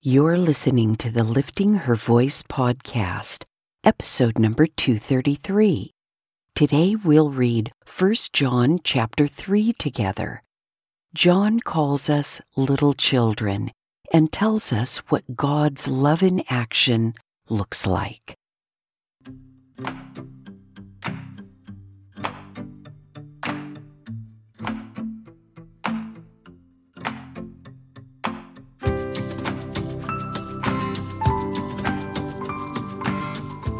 You're listening to the Lifting Her Voice podcast, episode number 233. Today we'll read 1 John chapter 3 together. John calls us little children and tells us what God's love in action looks like.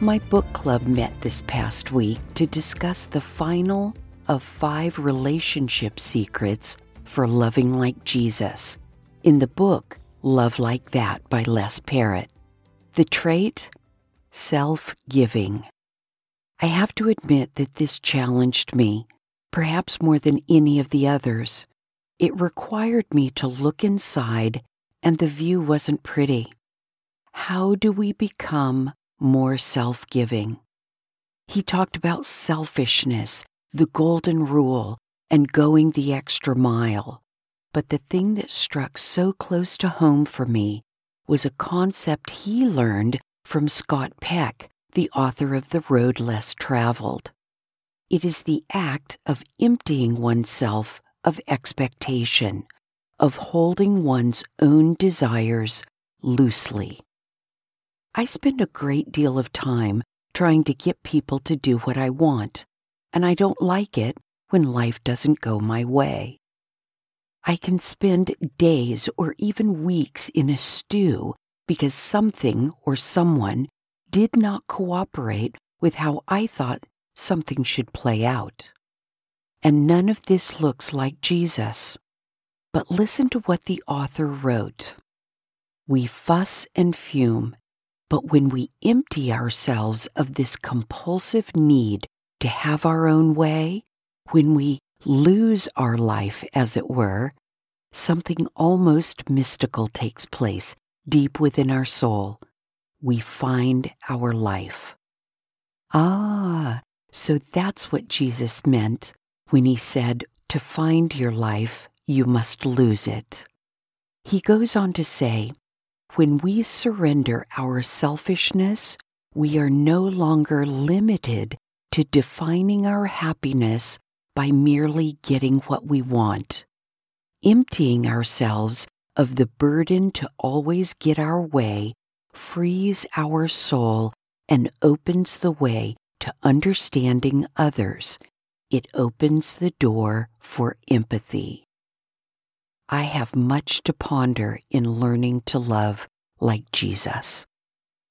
My book club met this past week to discuss the final of five relationship secrets for loving like Jesus in the book Love Like That by Les Parrott. The trait self giving. I have to admit that this challenged me, perhaps more than any of the others. It required me to look inside, and the view wasn't pretty. How do we become more self giving. He talked about selfishness, the golden rule, and going the extra mile. But the thing that struck so close to home for me was a concept he learned from Scott Peck, the author of The Road Less Traveled. It is the act of emptying oneself of expectation, of holding one's own desires loosely. I spend a great deal of time trying to get people to do what I want, and I don't like it when life doesn't go my way. I can spend days or even weeks in a stew because something or someone did not cooperate with how I thought something should play out. And none of this looks like Jesus. But listen to what the author wrote. We fuss and fume but when we empty ourselves of this compulsive need to have our own way, when we lose our life, as it were, something almost mystical takes place deep within our soul. We find our life. Ah, so that's what Jesus meant when he said, To find your life, you must lose it. He goes on to say, when we surrender our selfishness, we are no longer limited to defining our happiness by merely getting what we want. Emptying ourselves of the burden to always get our way frees our soul and opens the way to understanding others. It opens the door for empathy. I have much to ponder in learning to love like Jesus.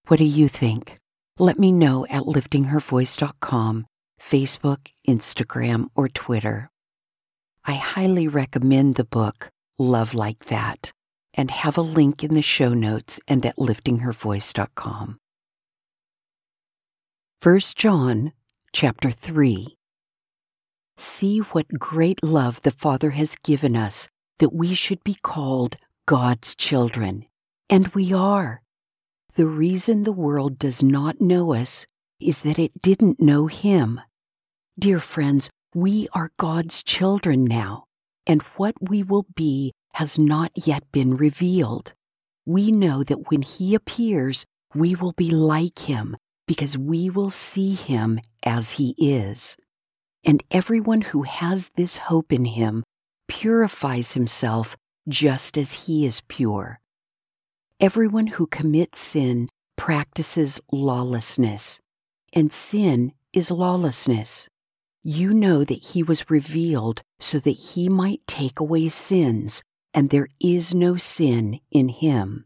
What do you think? Let me know at liftinghervoice.com, Facebook, Instagram, or Twitter. I highly recommend the book Love Like That and have a link in the show notes and at liftinghervoice.com. 1 John chapter 3 See what great love the Father has given us that we should be called God's children. And we are. The reason the world does not know us is that it didn't know Him. Dear friends, we are God's children now, and what we will be has not yet been revealed. We know that when He appears, we will be like Him because we will see Him as He is. And everyone who has this hope in Him purifies himself just as he is pure. Everyone who commits sin practices lawlessness, and sin is lawlessness. You know that he was revealed so that he might take away sins, and there is no sin in him.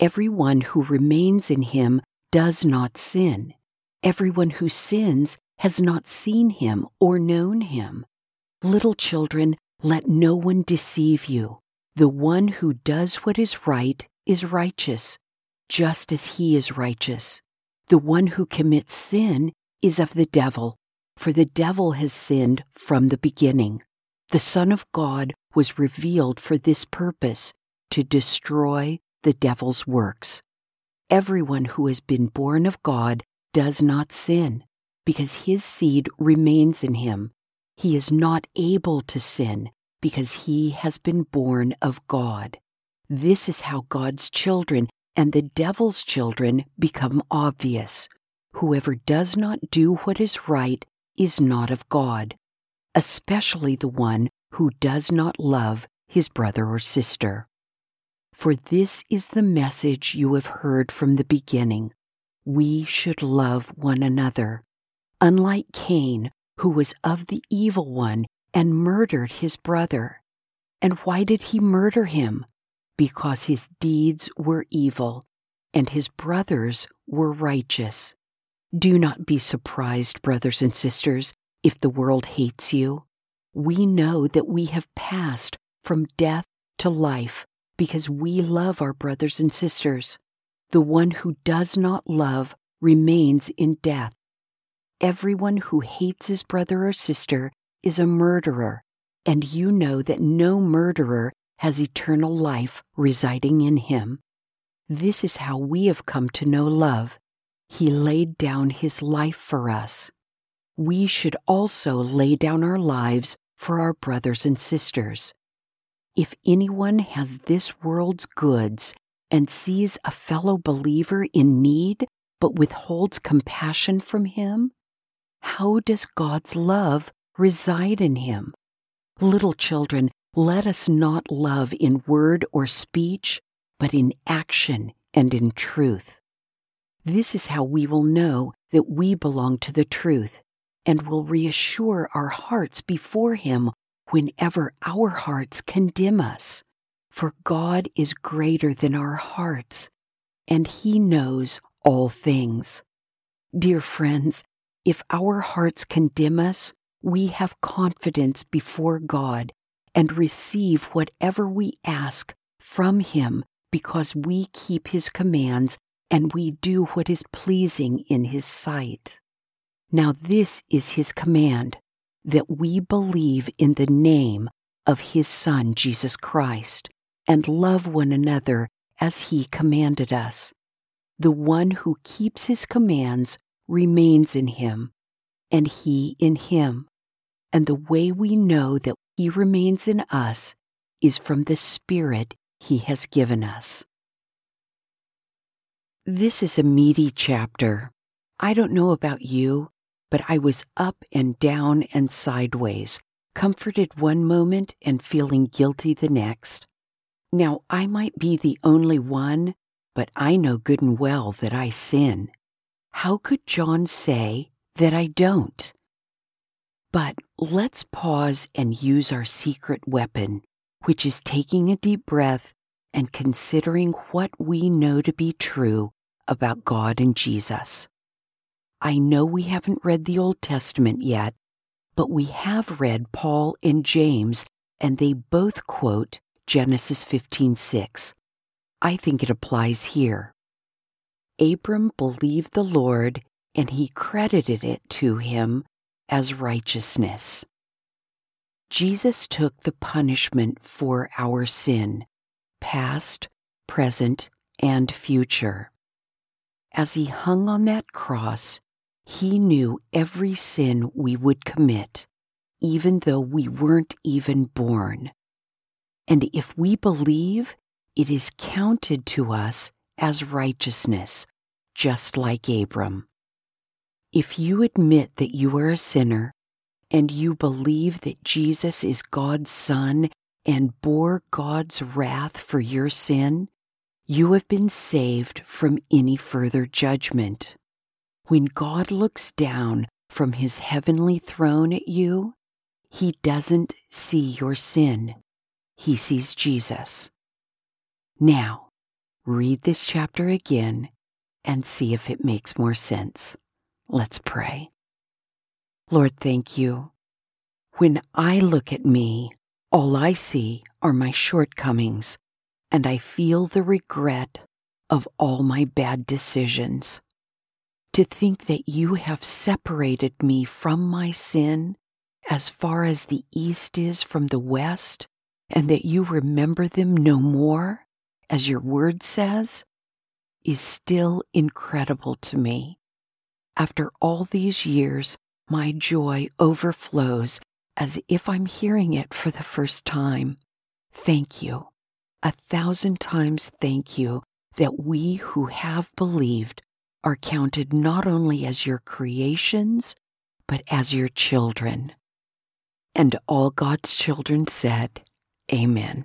Everyone who remains in him does not sin. Everyone who sins has not seen him or known him. Little children, let no one deceive you. The one who does what is right is righteous, just as he is righteous. The one who commits sin is of the devil, for the devil has sinned from the beginning. The Son of God was revealed for this purpose to destroy the devil's works. Everyone who has been born of God does not sin, because his seed remains in him. He is not able to sin, because he has been born of God. This is how God's children and the devil's children become obvious. Whoever does not do what is right is not of God, especially the one who does not love his brother or sister. For this is the message you have heard from the beginning. We should love one another. Unlike Cain, who was of the evil one and murdered his brother. And why did he murder him? Because his deeds were evil and his brothers were righteous. Do not be surprised, brothers and sisters, if the world hates you. We know that we have passed from death to life because we love our brothers and sisters. The one who does not love remains in death. Everyone who hates his brother or sister is a murderer, and you know that no murderer has eternal life residing in him. This is how we have come to know love. He laid down his life for us. We should also lay down our lives for our brothers and sisters. If anyone has this world's goods and sees a fellow believer in need but withholds compassion from him, how does God's love reside in him? Little children, let us not love in word or speech, but in action and in truth. This is how we will know that we belong to the truth and will reassure our hearts before Him whenever our hearts condemn us. For God is greater than our hearts, and He knows all things. Dear friends, if our hearts condemn us, we have confidence before God and receive whatever we ask from Him because we keep His commands and we do what is pleasing in His sight. Now, this is His command that we believe in the name of his Son, Jesus Christ, and love one another as he commanded us. The one who keeps his commands remains in him, and he in him. And the way we know that he remains in us is from the Spirit he has given us. This is a meaty chapter. I don't know about you, but I was up and down and sideways, comforted one moment and feeling guilty the next. Now, I might be the only one, but I know good and well that I sin. How could John say that I don't? But let's pause and use our secret weapon, which is taking a deep breath and considering what we know to be true about God and Jesus. I know we haven't read the Old Testament yet, but we have read Paul and James, and they both quote Genesis 15:6. I think it applies here. Abram believed the Lord, and he credited it to him as righteousness. Jesus took the punishment for our sin, past, present, and future. As he hung on that cross, he knew every sin we would commit, even though we weren't even born. And if we believe, it is counted to us as righteousness, just like Abram. If you admit that you are a sinner and you believe that Jesus is God's Son and bore God's wrath for your sin, you have been saved from any further judgment. When God looks down from his heavenly throne at you, he doesn't see your sin. He sees Jesus. Now, read this chapter again and see if it makes more sense. Let's pray. Lord, thank you. When I look at me, all I see are my shortcomings, and I feel the regret of all my bad decisions. To think that you have separated me from my sin as far as the east is from the west, and that you remember them no more, as your word says, is still incredible to me. After all these years, my joy overflows as if I'm hearing it for the first time. Thank you. A thousand times thank you that we who have believed are counted not only as your creations, but as your children. And all God's children said, Amen.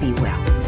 Be well.